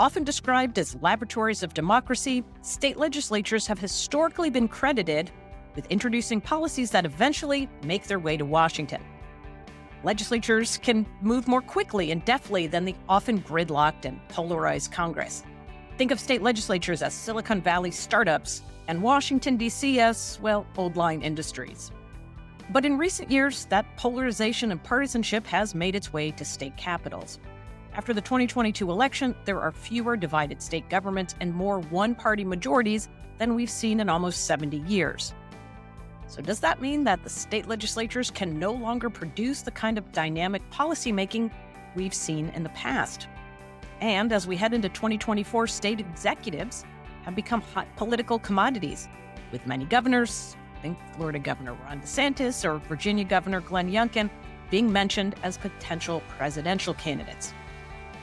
Often described as laboratories of democracy, state legislatures have historically been credited with introducing policies that eventually make their way to Washington. Legislatures can move more quickly and deftly than the often gridlocked and polarized Congress. Think of state legislatures as Silicon Valley startups and Washington, D.C. as, well, old line industries. But in recent years, that polarization and partisanship has made its way to state capitals. After the 2022 election, there are fewer divided state governments and more one party majorities than we've seen in almost 70 years. So, does that mean that the state legislatures can no longer produce the kind of dynamic policymaking we've seen in the past? And as we head into 2024, state executives have become hot political commodities, with many governors, I think Florida Governor Ron DeSantis or Virginia Governor Glenn Youngkin, being mentioned as potential presidential candidates.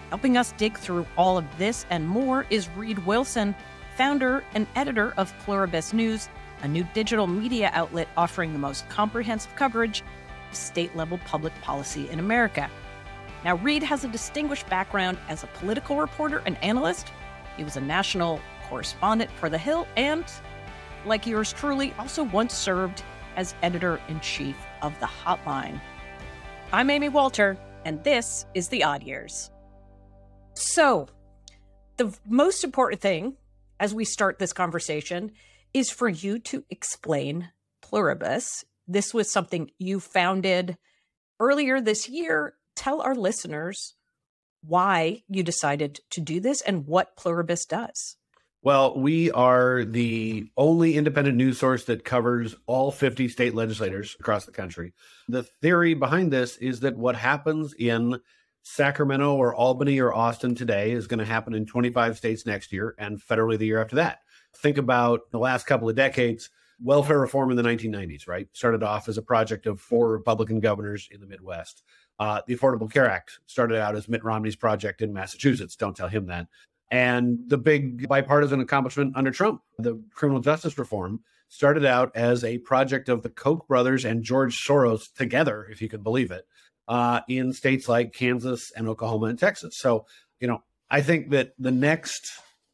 Helping us dig through all of this and more is Reid Wilson, founder and editor of Pluribus News a new digital media outlet offering the most comprehensive coverage of state level public policy in America. Now, Reed has a distinguished background as a political reporter and analyst. He was a national correspondent for The Hill and, like yours truly, also once served as editor in chief of The Hotline. I'm Amy Walter, and this is The Odd Years. So, the most important thing as we start this conversation is for you to explain Pluribus. This was something you founded earlier this year. Tell our listeners why you decided to do this and what Pluribus does. Well, we are the only independent news source that covers all 50 state legislators across the country. The theory behind this is that what happens in Sacramento or Albany or Austin today is going to happen in 25 states next year and federally the year after that think about the last couple of decades, welfare reform in the 1990s, right? Started off as a project of four Republican governors in the Midwest. Uh, the Affordable Care Act started out as Mitt Romney's project in Massachusetts. Don't tell him that. And the big bipartisan accomplishment under Trump, the criminal justice reform, started out as a project of the Koch brothers and George Soros together, if you can believe it, uh, in states like Kansas and Oklahoma and Texas. So, you know, I think that the next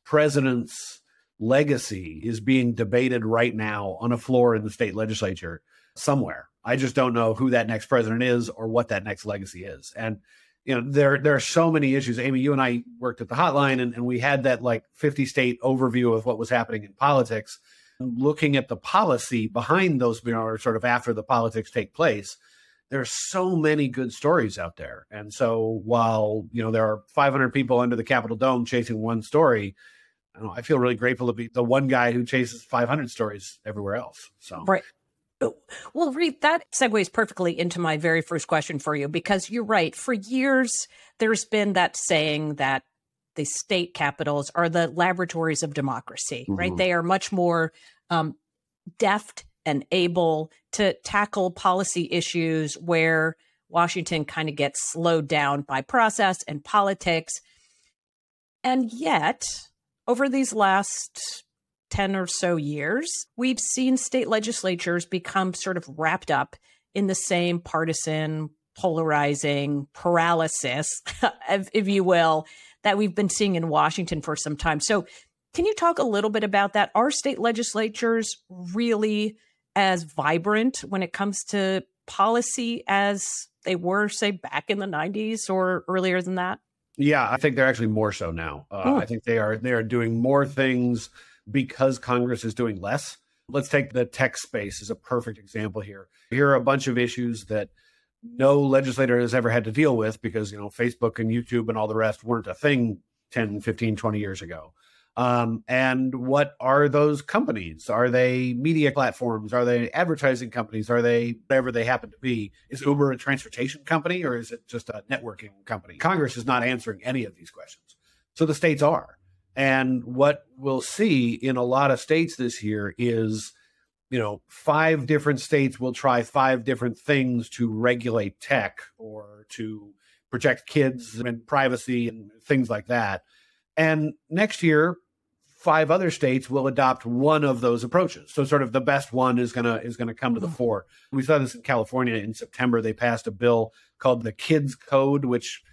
president's legacy is being debated right now on a floor in the state legislature somewhere. I just don't know who that next president is or what that next legacy is. And you know, there there are so many issues. Amy, you and I worked at the hotline and, and we had that like 50 state overview of what was happening in politics, looking at the policy behind those, you know, or sort of after the politics take place. There's so many good stories out there. And so while, you know, there are 500 people under the Capitol Dome chasing one story, I, know, I feel really grateful to be the one guy who chases 500 stories everywhere else. So right. Oh, well, Reid, that segues perfectly into my very first question for you because you're right. For years, there's been that saying that the state capitals are the laboratories of democracy, mm-hmm. right? They are much more um, deft and able to tackle policy issues where Washington kind of gets slowed down by process and politics. And yet, over these last 10 or so years, we've seen state legislatures become sort of wrapped up in the same partisan, polarizing paralysis, if, you will, that we've been seeing in Washington for some time. So, can you talk a little bit about that? Are state legislatures really as vibrant when it comes to policy as they were, say, back in the 90s or earlier than that? Yeah, I think they're actually more so now. Uh, hmm. I think they are they are doing more things because Congress is doing less. Let's take the tech space as a perfect example here. Here are a bunch of issues that no legislator has ever had to deal with because, you know, Facebook and YouTube and all the rest weren't a thing 10, 15, 20 years ago. Um, and what are those companies? Are they media platforms? Are they advertising companies? Are they whatever they happen to be? Is Uber a transportation company or is it just a networking company? Congress is not answering any of these questions. So the states are. And what we'll see in a lot of states this year is, you know, five different states will try five different things to regulate tech or to protect kids and privacy and things like that. And next year, five other states will adopt one of those approaches. So sort of the best one is going to is going to come to the mm-hmm. fore. We saw this in California in September. They passed a bill called the Kids Code which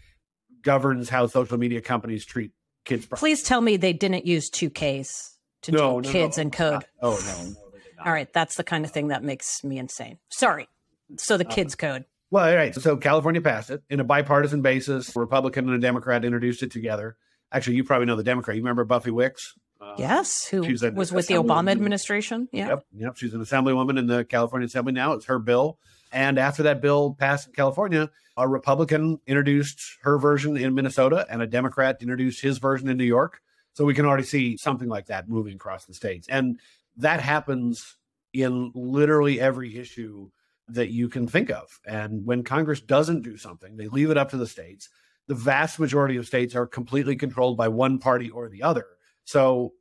governs how social media companies treat kids. Please tell me they didn't use two Ks to no, do no, kids no. and code. Oh no, no, they did not. All right, that's the kind of thing that makes me insane. Sorry. So the Uh, kids code. Well, all right. So California passed it in a bipartisan basis. A Republican and a Democrat introduced it together. Actually, you probably know the Democrat. You remember Buffy Wicks? Uh, Yes, who was with the. Obama administration? Yeah. Yep. Yep. She's an assemblywoman in the California Assembly now. It's her bill. And after that bill passed in California, a Republican introduced her version in Minnesota and a Democrat introduced his version in New York. So we can already see something like that moving across the states. And that happens in literally every issue that you can think of. And when Congress doesn't do something, they leave it up to the states. The vast majority of states are completely controlled by one party or the other. So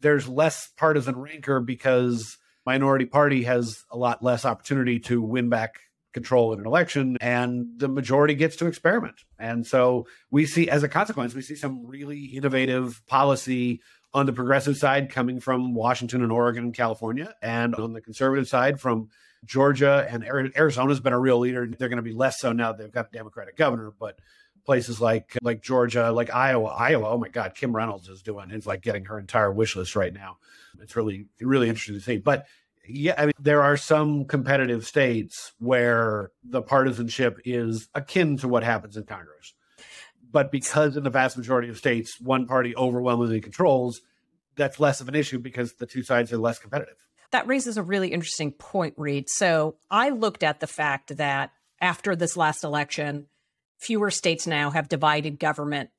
there's less partisan rancor because minority party has a lot less opportunity to win back control in an election and the majority gets to experiment. And so we see as a consequence we see some really innovative policy on the progressive side coming from Washington and Oregon and California and on the conservative side from Georgia and Arizona's been a real leader. They're going to be less so now they've got a Democratic governor, but places like like Georgia, like Iowa, Iowa. Oh my God, Kim Reynolds is doing. It's like getting her entire wish list right now. It's really really interesting to see. But yeah, I mean, there are some competitive states where the partisanship is akin to what happens in Congress. But because in the vast majority of states, one party overwhelmingly controls, that's less of an issue because the two sides are less competitive. That raises a really interesting point, Reid. So I looked at the fact that after this last election, fewer states now have divided government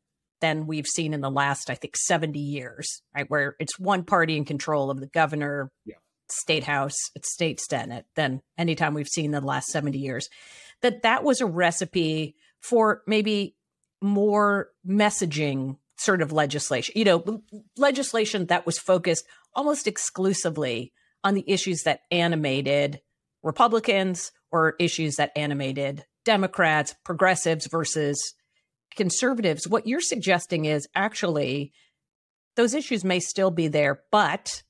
than we've seen in the last, I think, 70 years, right? Where it's one party in control of the governor, Yeah. state house, state senate than anytime we've seen in the last 70 years. That that was a recipe for maybe more messaging sort of legislation, you know, legislation that was focused almost exclusively on the issues that animated Republicans or issues that animated Democrats, progressives versus conservatives. What you're suggesting is actually those issues may still be there, but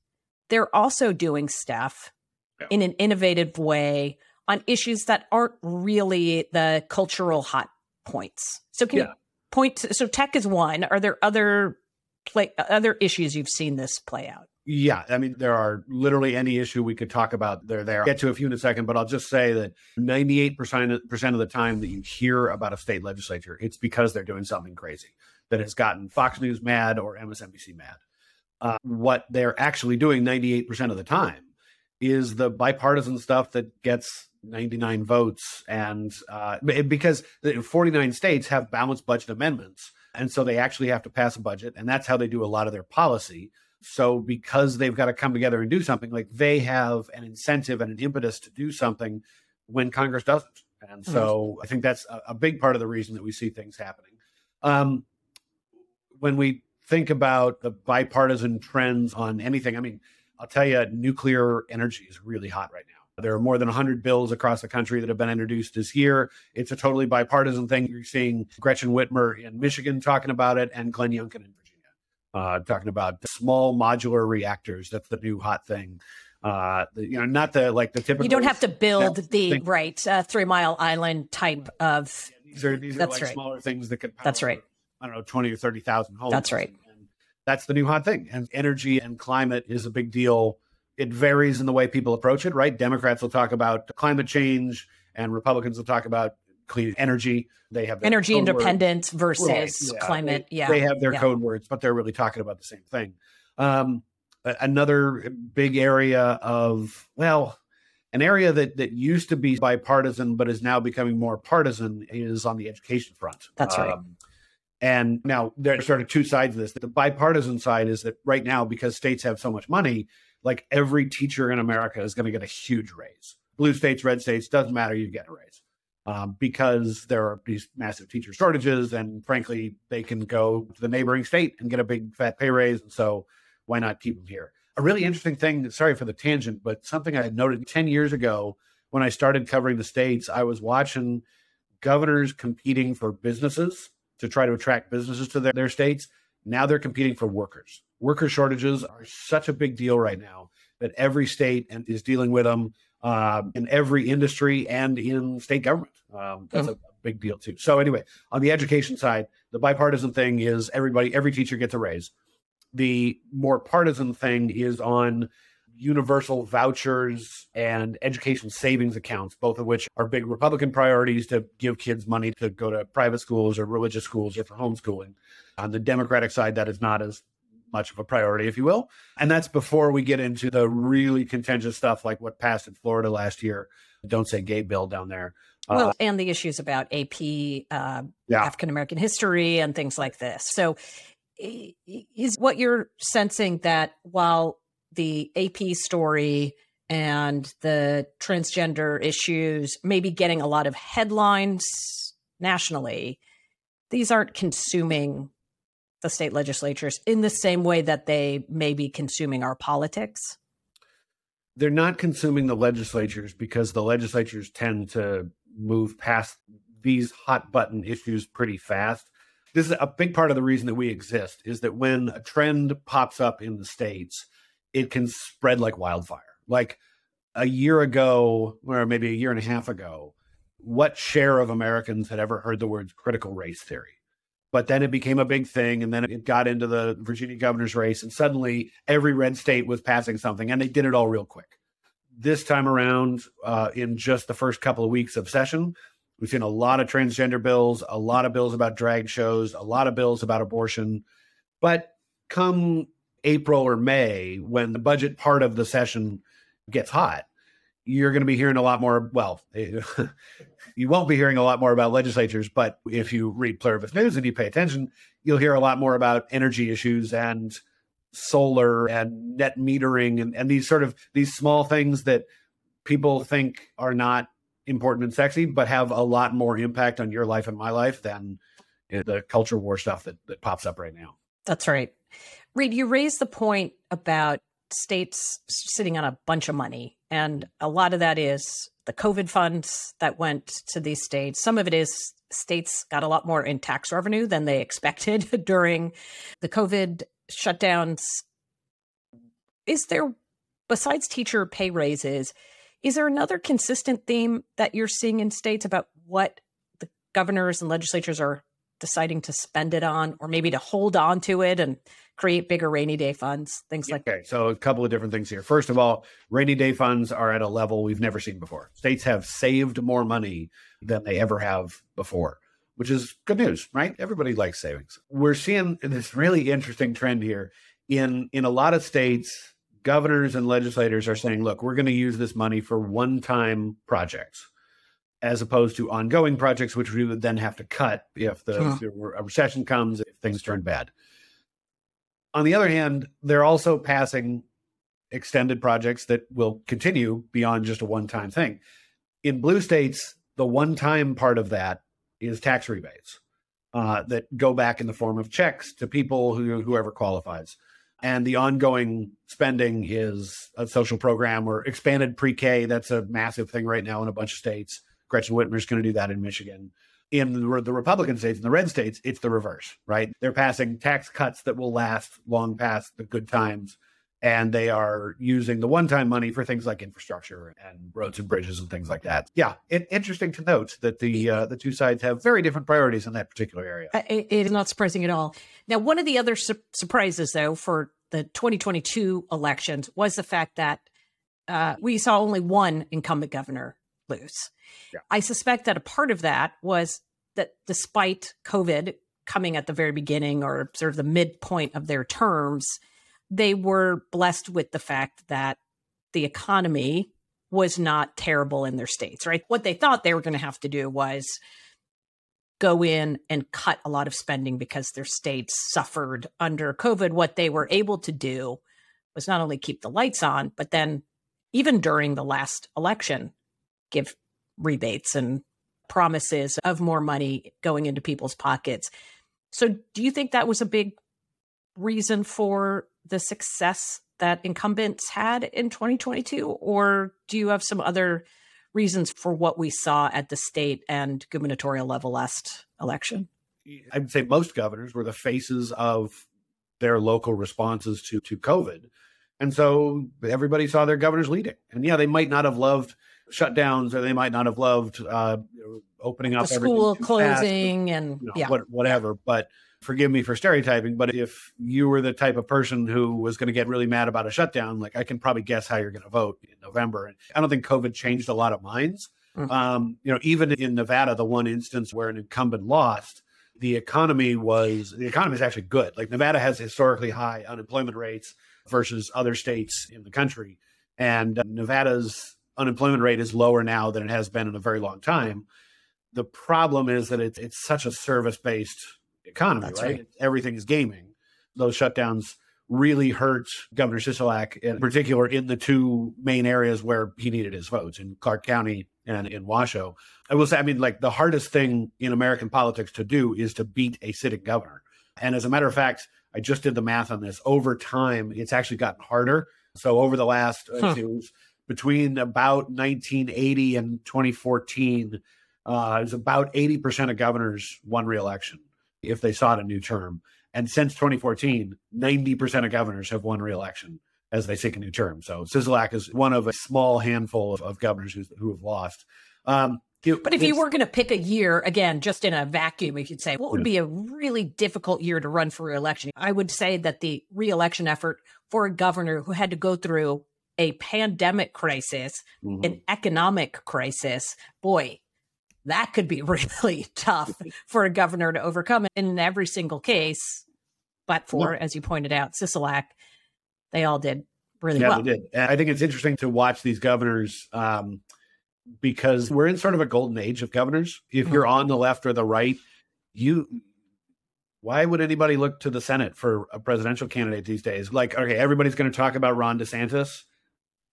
they're also doing stuff Yeah. in an innovative way on issues that aren't really the cultural hot points. So can you point to, so tech is one. Are there other play other issues you've seen this play out? Yeah, I mean, there are literally any issue we could talk about. They're there. Get to a few in a second, but I'll just say that 98% of the time that you hear about a state legislature, it's because they're doing something crazy that has gotten Fox News mad or MSNBC mad. Uh, what they're actually doing 98% of the time is the bipartisan stuff that gets 99 votes. And uh, because the 49 states have balanced budget amendments. And so they actually have to pass a budget. And that's how they do a lot of their policy. So because they've got to come together and do something, like they have an incentive and an impetus to do something when Congress doesn't. And so I think that's a, a big part of the reason that we see things happening. Um, when we think about the bipartisan trends on anything, I mean, I'll tell you, nuclear energy is really hot right now. There are more than 100 bills across the country that have been introduced this year. It's a totally bipartisan thing. You're seeing Gretchen Whitmer in Michigan talking about it and Glenn Youngkin in uh, talking about small modular reactors. That's the new hot thing. Uh, the, you know, not the like the typical. You don't have to build the thing. right uh, Three Mile Island type of. These are these are like right. smaller things that could. Power, That's right. I don't know, twenty or thirty thousand homes. That's right. And that's the new hot thing. And energy and climate is a big deal. It varies in the way people approach it. Right? Democrats will talk about climate change, and Republicans will talk about clean energy. They have Energy independence versus Right, yeah. climate. They, yeah. they have their yeah. code words, but they're really talking about the same thing. Um, another big area of well, an area that that used to be bipartisan but is now becoming more partisan is on the education front. That's right. Um, and now there's sort of two sides of this. The bipartisan side is that right now, because states have so much money, like every teacher in America is going to get a huge raise. Blue states, red states, doesn't matter, you get a raise um, because there are these massive teacher shortages. And frankly, they can go to the neighboring state and get a big fat pay raise. And so why not keep them here? A really interesting thing, sorry for the tangent, but something I noted 10 years ago when I started covering the states, I was watching governors competing for businesses to try to attract businesses to their, their states. Now they're competing for workers. Worker shortages are such a big deal right now that every state is dealing with them uh, in every industry and in state government. Um, that's a big deal too. So anyway, on the education side, the bipartisan thing is everybody, every teacher gets a raise. The more partisan thing is on universal vouchers and education savings accounts, both of which are big Republican priorities to give kids money to go to private schools or religious schools or for homeschooling. On the Democratic side, that is not as much of a priority, if you will. And that's before we get into the really contentious stuff like what passed in Florida last year. Don't say gay bill down there. Well, uh, and the issues about AP, uh, yeah. African American history, and things like this. So, is what you're sensing that while the AP story and the transgender issues maybe getting a lot of headlines nationally, these aren't consuming the state legislatures in the same way that they may be consuming our politics? They're not consuming the legislatures because the legislatures tend to move past these hot button issues pretty fast. This is a big part of the reason that we exist is that when a trend pops up in the states, it can spread like wildfire. Like a year ago, or maybe a year and a half ago, what share of Americans had ever heard the words critical race theory? But then it became a big thing, and then it got into the Virginia governor's race, and suddenly every red state was passing something, and they did it all real quick. This time around, uh, in just the first couple of weeks of session, we've seen a lot of transgender bills, a lot of bills about drag shows, a lot of bills about abortion. But come April or May, when the budget part of the session gets hot, you're going to be hearing a lot more. Well, you won't be hearing a lot more about legislatures, but if you read Pluribus News and you pay attention, you'll hear a lot more about energy issues and solar and net metering and, and these sort of these small things that people think are not important and sexy, but have a lot more impact on your life and my life than the culture war stuff that, that pops up right now. That's right. Reid, you raised the point about states sitting on a bunch of money. And a lot of that is the COVID funds that went to these states. Some of it is states got a lot more in tax revenue than they expected during the COVID shutdowns. Is there, besides teacher pay raises, is there another consistent theme that you're seeing in states about what the governors and legislatures are deciding to spend it on, or maybe to hold on to it and create bigger rainy day funds, things like okay, that. Okay, so a couple of different things here. First of all, rainy day funds are at a level we've never seen before. States have saved more money than they ever have before, which is good news, right? Everybody likes savings. We're seeing this really interesting trend here in in a lot of states. Governors and legislators are saying, "Look, we're going to use this money for one-time projects." as opposed to ongoing projects, which we would then have to cut if the, huh. if a recession comes, if things turn bad. On the other hand, they're also passing extended projects that will continue beyond just a one time thing. In blue states, the one time part of that is tax rebates uh, that go back in the form of checks to people who whoever qualifies. And the ongoing spending is a social program or expanded pre K. That's a massive thing right now in a bunch of states. Gretchen Whitmer's going to do that in Michigan in the, Republican states, in the red states, it's the reverse, right? They're passing tax cuts that will last long past the good times. And they are using the one time money for things like infrastructure and roads and bridges and things like that. Yeah, it, interesting to note that the uh, the two sides have very different priorities in that particular area. It, it is not surprising at all. Now, one of the other su- surprises, though, for the 2022 elections was the fact that uh, we saw only one incumbent governor lose. Yeah. I suspect that a part of that was that despite COVID coming at the very beginning or sort of the midpoint of their terms, they were blessed with the fact that the economy was not terrible in their states, right? What they thought they were going to have to do was go in and cut a lot of spending because their states suffered under COVID. What they were able to do was not only keep the lights on, but then even during the last election, give rebates and promises of more money going into people's pockets. So, do you think that was a big reason for the success that incumbents had in 2022? Or do you have some other reasons for what we saw at the state and gubernatorial level last election? I would say most governors were the faces of their local responses to, to COVID. And so everybody saw their governors leading. And yeah, they might not have loved shutdowns, or they might not have loved uh, opening up school closing and you know, yeah. what, whatever. But forgive me for stereotyping, but if you were the type of person who was going to get really mad about a shutdown, like I can probably guess how you're going to vote in November. And I don't think COVID changed a lot of minds. Mm-hmm. Um, you know, even in Nevada, the one instance where an incumbent lost, the economy was the economy is actually good. Like Nevada has historically high unemployment rates versus other states in the country, and Nevada's unemployment rate is lower now than it has been in a very long time. The problem is that it's it's such a service based economy, right? right? Everything is gaming. Those shutdowns really hurt Governor Sisolak, in particular, in the two main areas where he needed his votes in Clark County and in Washoe. I will say, I mean, like the hardest thing in American politics to do is to beat a sitting governor. And as a matter of fact, I just did the math on this. Over time, it's actually gotten harder. So over the last, uh, huh. it was between about 1980 and 2014, uh, it was about 80% of governors won reelection if they sought a new term. And since 2014, 90% of governors have won reelection as they seek a new term. So Sisolak is one of a small handful of, of governors who, who have lost. Um, it, but if you were going to pick a year, again, just in a vacuum, if you'd say, what would be a really difficult year to run for reelection? I would say that the reelection effort for a governor who had to go through a pandemic crisis, mm-hmm. an economic crisis, boy, that could be really tough for a governor to overcome in every single case. But for, yeah. as you pointed out, Sisolak, they all did really yeah, well. they did. And I think it's interesting to watch these governors um, because we're in sort of a golden age of governors. If mm-hmm. you're on the left or the right, you why would anybody look to the Senate for a presidential candidate these days? Like, okay, everybody's going to talk about Ron DeSantis.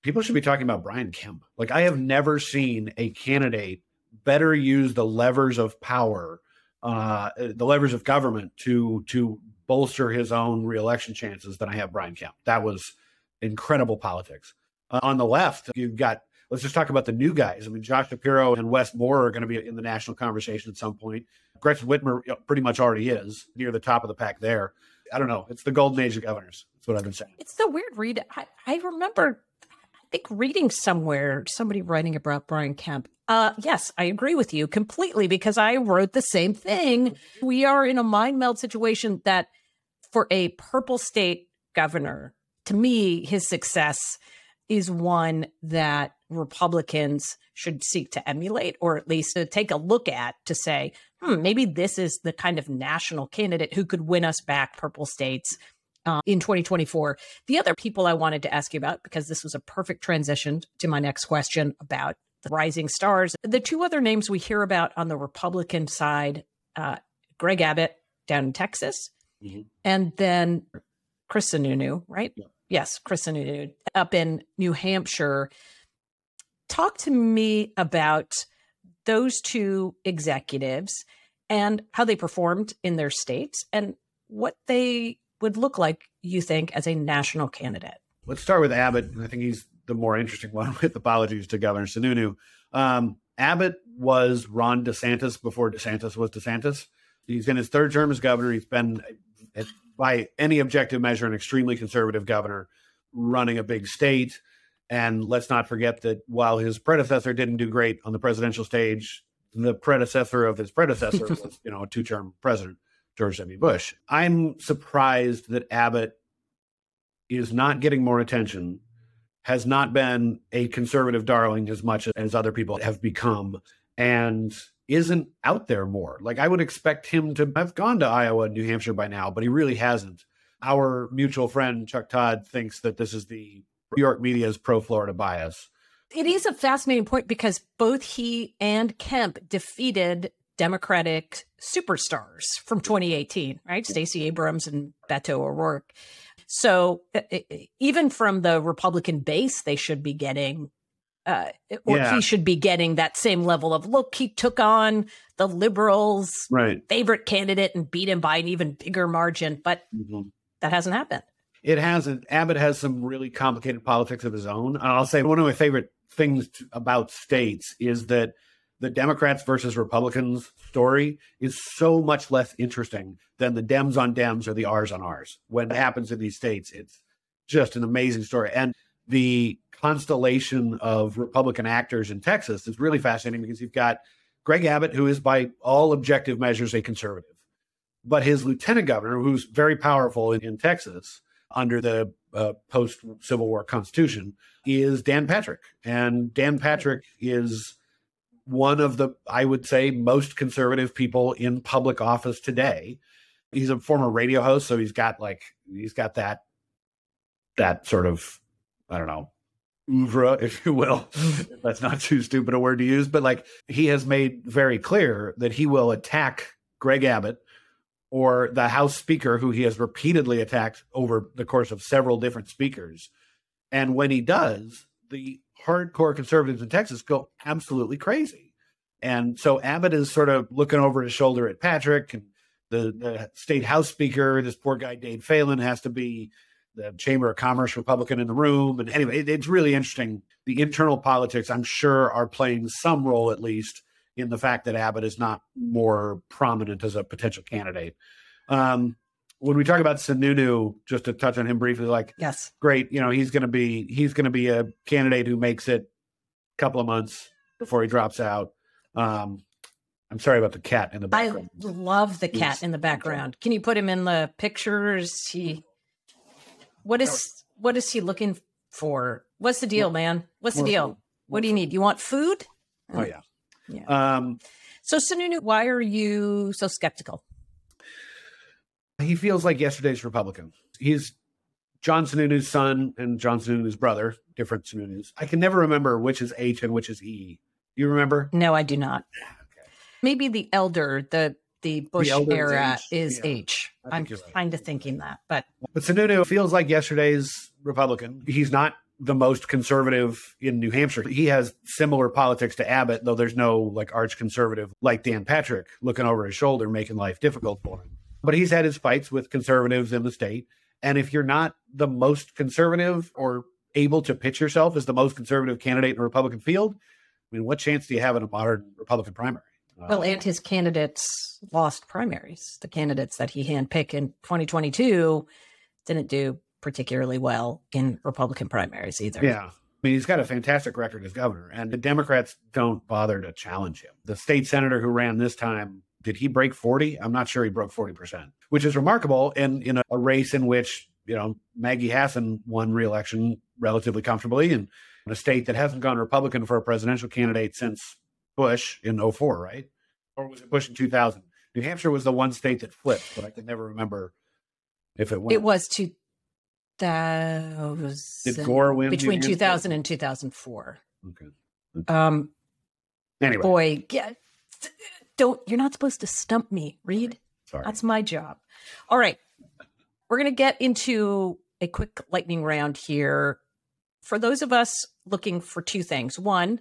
People should be talking about Brian Kemp. Like, I have never seen a candidate better use the levers of power, uh, the levers of government to to bolster his own reelection chances than I have Brian Kemp. That was incredible politics. Uh, on the left, you've got let's just talk about the new guys. I mean, Josh Shapiro and Wes Moore are going to be in the national conversation at some point. Gretchen Whitmer pretty much already is near the top of the pack there. I don't know. It's the golden age of governors. That's what I've been saying. It's the weird read. I, I remember, think, reading somewhere somebody writing about Brian Kemp uh, yes, I agree with you completely because I wrote the same thing. We are in a mind meld situation that for a purple state governor, to me, his success is one that Republicans should seek to emulate or at least to take a look at to say, hmm, maybe this is the kind of national candidate who could win us back purple states uh, in 2024. The other people I wanted to ask you about, because this was a perfect transition to my next question about the rising stars. The two other names we hear about on the Republican side, uh, Greg Abbott down in Texas, mm-hmm. and then Chris Sununu, right? Yeah. Yes, Chris Sununu up in New Hampshire. Talk to me about those two executives and how they performed in their states and what they would look like, you think, as a national candidate. Let's start with Abbott. I think he's the more interesting one with apologies to Governor Sununu. Um, Abbott was Ron DeSantis before DeSantis was DeSantis. He's in his third term as governor. He's been, by any objective measure, an extremely conservative governor running a big state. And let's not forget that while his predecessor didn't do great on the presidential stage, the predecessor of his predecessor was, you know, a two-term president, George W. Bush. I'm surprised that Abbott is not getting more attention has not been a conservative darling as much as other people have become and isn't out there more. Like I would expect him to have gone to Iowa and New Hampshire by now, but he really hasn't. Our mutual friend Chuck Todd thinks that this is the New York media's pro Florida bias. It is a fascinating point because both he and Kemp defeated Democratic superstars from 2018, right? Stacey Abrams and Beto O'Rourke. So even from the Republican base, they should be getting, uh, or yeah. he should be getting that same level of look. He took on the liberals' right. favorite candidate and beat him by an even bigger margin, but mm-hmm. that hasn't happened. It hasn't. Abbott has some really complicated politics of his own. I'll say one of my favorite things about states is that the Democrats versus Republicans story is so much less interesting than the Dems on Dems or the R's on R's. When it happens in these states, it's just an amazing story. And the constellation of Republican actors in Texas is really fascinating because you've got Greg Abbott, who is by all objective measures a conservative, but his lieutenant governor, who's very powerful in, in Texas under the uh, post Civil War Constitution, is Dan Patrick. And Dan Patrick is one of the, I would say, most conservative people in public office today. He's a former radio host, so he's got like he's got that that sort of I don't know oeuvre, if you will. Mm-hmm. That's not too stupid a word to use, but like he has made very clear that he will attack Greg Abbott or the House Speaker, who he has repeatedly attacked over the course of several different speakers. And when he does, the hardcore conservatives in Texas go absolutely crazy. And so Abbott is sort of looking over his shoulder at Patrick and the, the state house speaker, this poor guy Dade Phelan has to be the Chamber of Commerce Republican in the room. And anyway, it, it's really interesting. The internal politics, I'm sure, are playing some role at least in the fact that Abbott is not more prominent as a potential candidate. Um, when we talk about Sununu, just to touch on him briefly, like yes, great, you know, he's going to be he's going to be a candidate who makes it a couple of months before he drops out. Um, I'm sorry about the cat in the background. I love the cat in the background. Can you put him in the pictures? He what is what is he looking for? What's the deal, man? What's the deal? What do you need? You want food? Oh yeah. Yeah. Um, so Sununu, why are you so skeptical? He feels like yesterday's Republican. He's John Sununu's son and John Sununu's brother, different Sununus. I can never remember which is H and which is E. You remember? No, I do not. Okay. Maybe the elder, the the Bush the era is, yeah. H. I'm right. kind of thinking that, but but Sununu feels like yesterday's Republican. He's not the most conservative in New Hampshire. He has similar politics to Abbott, though there's no like arch conservative like Dan Patrick looking over his shoulder, making life difficult for him. But he's had his fights with conservatives in the state. And if you're not the most conservative or able to pitch yourself as the most conservative candidate in the Republican field, I mean, what chance do you have in a modern Republican primary? Uh, well, and his candidates lost primaries. The candidates that he handpicked in 2022 didn't do particularly well in Republican primaries either. Yeah. I mean, he's got a fantastic record as governor, and the Democrats don't bother to challenge him. The state senator who ran this time, did he break 40? I'm not sure he broke 40%, which is remarkable in, in a, a race in which, you know, Maggie Hassan won reelection relatively comfortably and in a state that hasn't gone Republican for a presidential candidate since Bush in 04, right? Or was it Bush in 2000? New Hampshire was the one state that flipped, but I can never remember if it went. It was two. That was did Gore win between 2000 and 2004. Okay. Um. Anyway, boy, get don't you're not supposed to stump me, Reid. Sorry. That's my job. All right. We're going to get into a quick lightning round here. For those of us looking for two things. One,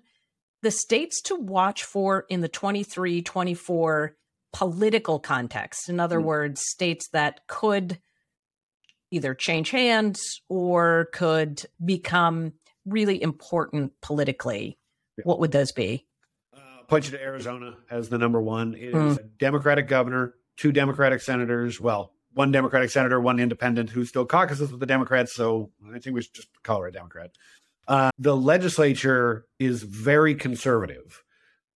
the states to watch for in the 23 24 political context. In other mm-hmm. words, states that could either change hands or could become really important politically. Yeah. What would those be? Point you to Arizona as the number one. It mm. is a Democratic governor, two Democratic senators. Well, one Democratic senator, one independent who still caucuses with the Democrats. So I think we should just call her a Democrat. Uh, the legislature is very conservative,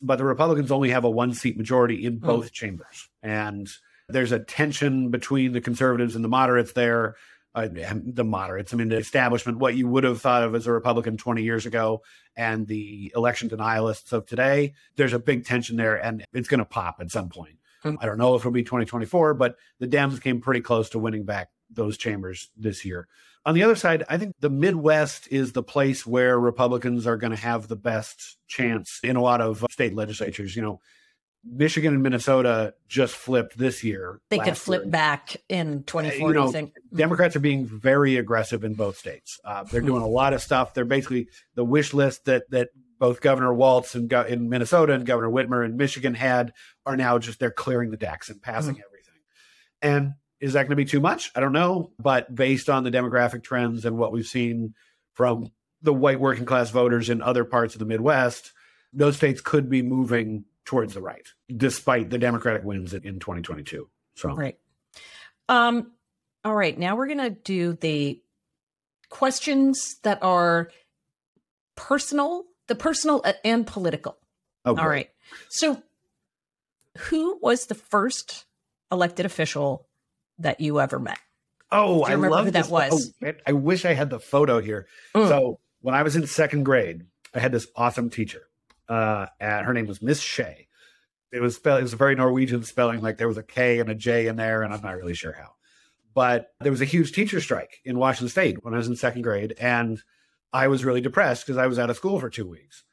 but the Republicans only have a one seat majority in hmm. both mm. chambers. And there's a tension between the conservatives and the moderates there. Uh, the moderates, I mean, the establishment, what you would have thought of as a Republican 20 years ago, and the election denialists of today, there's a big tension there, and it's going to pop at some point. Mm. I don't know if it'll be 2024, but the Dems came pretty close to winning back those chambers this year. On the other side, I think the Midwest is the place where Republicans are going to have the best chance in a lot of state legislatures. You know, Michigan and Minnesota just flipped this year. They could flip year. back in 2040. You know, mm-hmm. Democrats are being very aggressive in both states. Uh, they're doing a lot of stuff. They're basically the wish list that that both Governor Walz in, in Minnesota and Governor Whitmer in Michigan had are now just they're clearing the decks and passing mm-hmm. everything. And is that going to be too much? I don't know. But based on the demographic trends and what we've seen from the white working class voters in other parts of the Midwest, those states could be moving towards the right, despite the Democratic wins in 2022. So right. Um, all right. Now we're going to do the questions that are personal, the personal and political. Okay. All right. So, who was the first elected official that you ever met? Oh, I remember love who that this- was? oh, I wish I had the photo here. Mm. So when I was in second grade, I had this awesome teacher. Uh, her name was Miss Shea. It was spelled. It was a very Norwegian spelling. Like there was a K and a J in there, and I'm not really sure how. But there was a huge teacher strike in Washington State when I was in second grade, and I was really depressed because I was out of school for two weeks.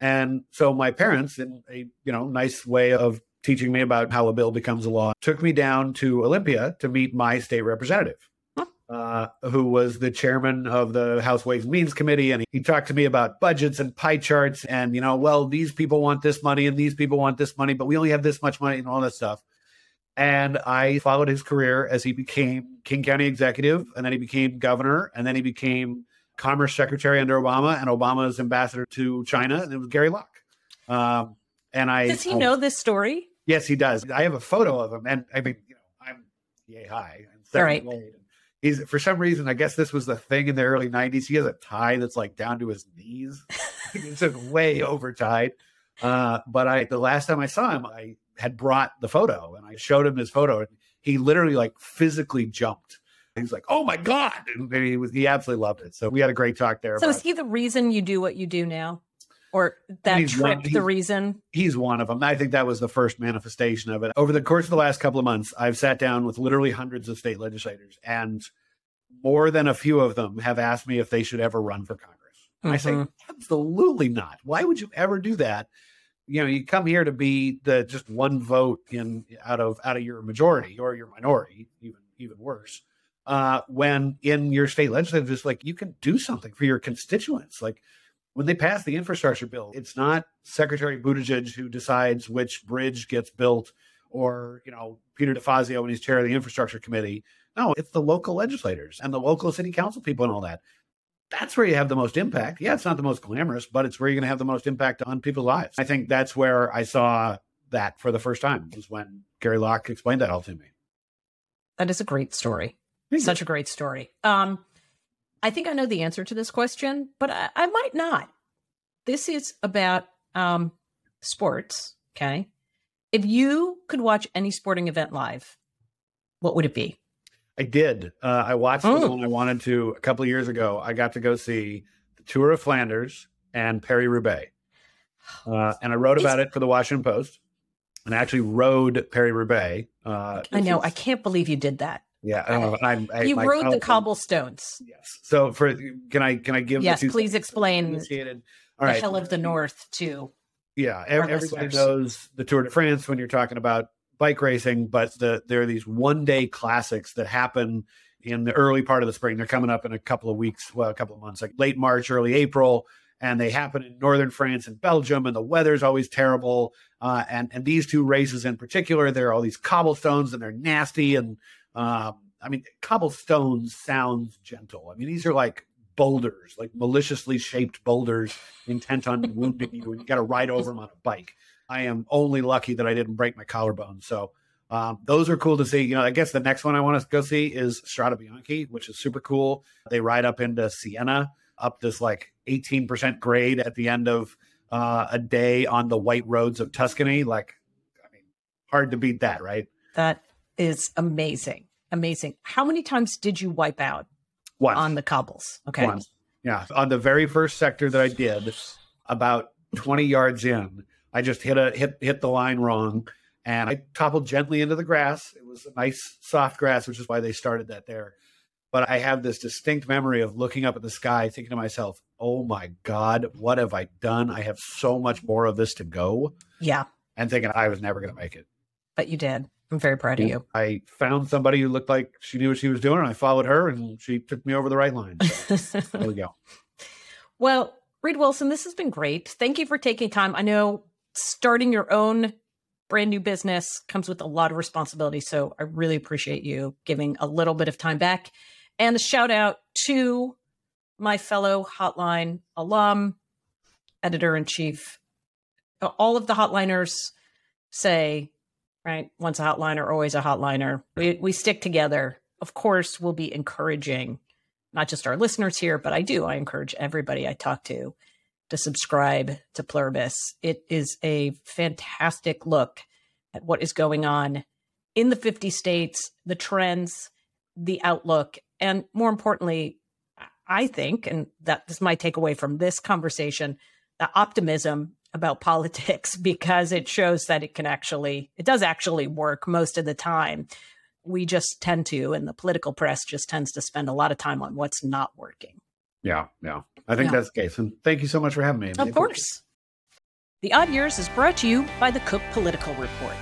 And so my parents, in a you know nice way of teaching me about how a bill becomes a law, took me down to Olympia to meet my state representative uh, who was the chairman of the House Ways and Means Committee. And he talked to me about budgets and pie charts and, you know, well, these people want this money and these people want this money, but we only have this much money and all that stuff. And I followed his career as he became King County executive, and then he became governor, and then he became Commerce Secretary under Obama, and Obama's ambassador to China, and it was Gary Locke. Um, and I Does he I- know this story? Yes, he does. I have a photo of him, and I mean, you know, I'm yay high. I'm second right. grade. He's for some reason, I guess this was the thing in the early '90s. He has a tie that's like down to his knees. it's just way over tied. Uh, but I, the last time I saw him, I had brought the photo, and I showed him his photo, and he literally like physically jumped. He's like, "Oh my god!" And he was he absolutely loved it. So we had a great talk there. So, is he the reason you do what you do now? Or that trip, one- the reason? he's one of them. I think that was the first manifestation of it. Over the course of the last couple of months, I've sat down with literally hundreds of state legislators, and more than a few of them have asked me if they should ever run for Congress. I say, Mhm. absolutely not. Why would you ever do that? You know, you come here to be the just one vote in out of out of your majority or your minority, even even worse. Uh, when in your state legislature, it's like you can do something for your constituents. Like when they pass the infrastructure bill, it's not Secretary Buttigieg who decides which bridge gets built, or you know Peter DeFazio when he's chair of the infrastructure committee. No, it's the local legislators and the local city council people and all that. That's where you have the most impact. Yeah, it's not the most glamorous, but it's where you're going to have the most impact on people's lives. I think that's where I saw that for the first time was when Gary Locke explained that all to me. That is a great story. Thank you. Such a great story. Um, I think I know the answer to this question, but I, I might not. This is about um, sports. Okay. If you could watch any sporting event live, what would it be? I did. Uh, I watched Oh. the one I wanted to a couple of years ago. I got to go see the Tour of Flanders and Paris-Roubaix, uh, and I wrote about it for the Washington Post. And I actually rode Paris-Roubaix. Uh, I know. I can't believe you did that. Yeah, know. I'm, I, you rode the cobblestones. Yes. So for can I can I give? Yes, please explain the right. hell of the North too. Yeah, everybody listeners. knows the Tour de France when you're talking about bike racing, but the, there are these one day classics that happen in the early part of the spring. They're coming up in a couple of weeks, well, a couple of months, like late March, early April, and they happen in northern France and Belgium, and the weather's always terrible. Uh, and and these two races in particular, there are all these cobblestones, and they're nasty. And um, I mean, cobblestones sounds gentle. I mean, these are like boulders, like maliciously shaped boulders intent on wounding you, and you got to ride over them on a bike. I am only lucky that I didn't break my collarbone. So um, those are cool to see. You know, I guess the next one I want to go see is Strade Bianche, which is super cool. They ride up into Siena, up this like 18% grade at the end of uh, a day on the white roads of Tuscany. Like, I mean, hard to beat that, right? That is amazing. Amazing. How many times did you wipe out Once. on the cobbles? Okay. Once. Yeah. On the very first sector that I did, about 20 yards in, I just hit a hit hit the line wrong and I toppled gently into the grass. It was a nice soft grass, which is why they started that there. But I have this distinct memory of looking up at the sky, thinking to myself, "Oh my God, what have I done? I have so much more of this to go," Yeah, and thinking I was never going to make it. but you did. I'm very proud of you. I found somebody who looked like she knew what she was doing, and I followed her, and she took me over the right line. So there we go. well, Reid Wilson, this has been great. Thank you for taking time. I know starting your own brand new business comes with a lot of responsibility. So I really appreciate you giving a little bit of time back. And a shout out to my fellow hotline alum, editor in chief. All of the hotliners say, right, once a hotliner, always a hotliner. We, we stick together. Of course, we'll be encouraging not just our listeners here, but I do. I encourage everybody I talk to to subscribe to Pluribus. It is a fantastic look at what is going on in the 50 states, the trends, the outlook, and more importantly, I think, and that is my takeaway from this conversation, the optimism about politics because it shows that it can actually, it does actually work most of the time. We just tend to, and the political press just tends to spend a lot of time on what's not working. Yeah, yeah. I think Yeah. that's the case. And thank you so much for having me. Of course. The Odd Years is brought to you by the Cook Political Report.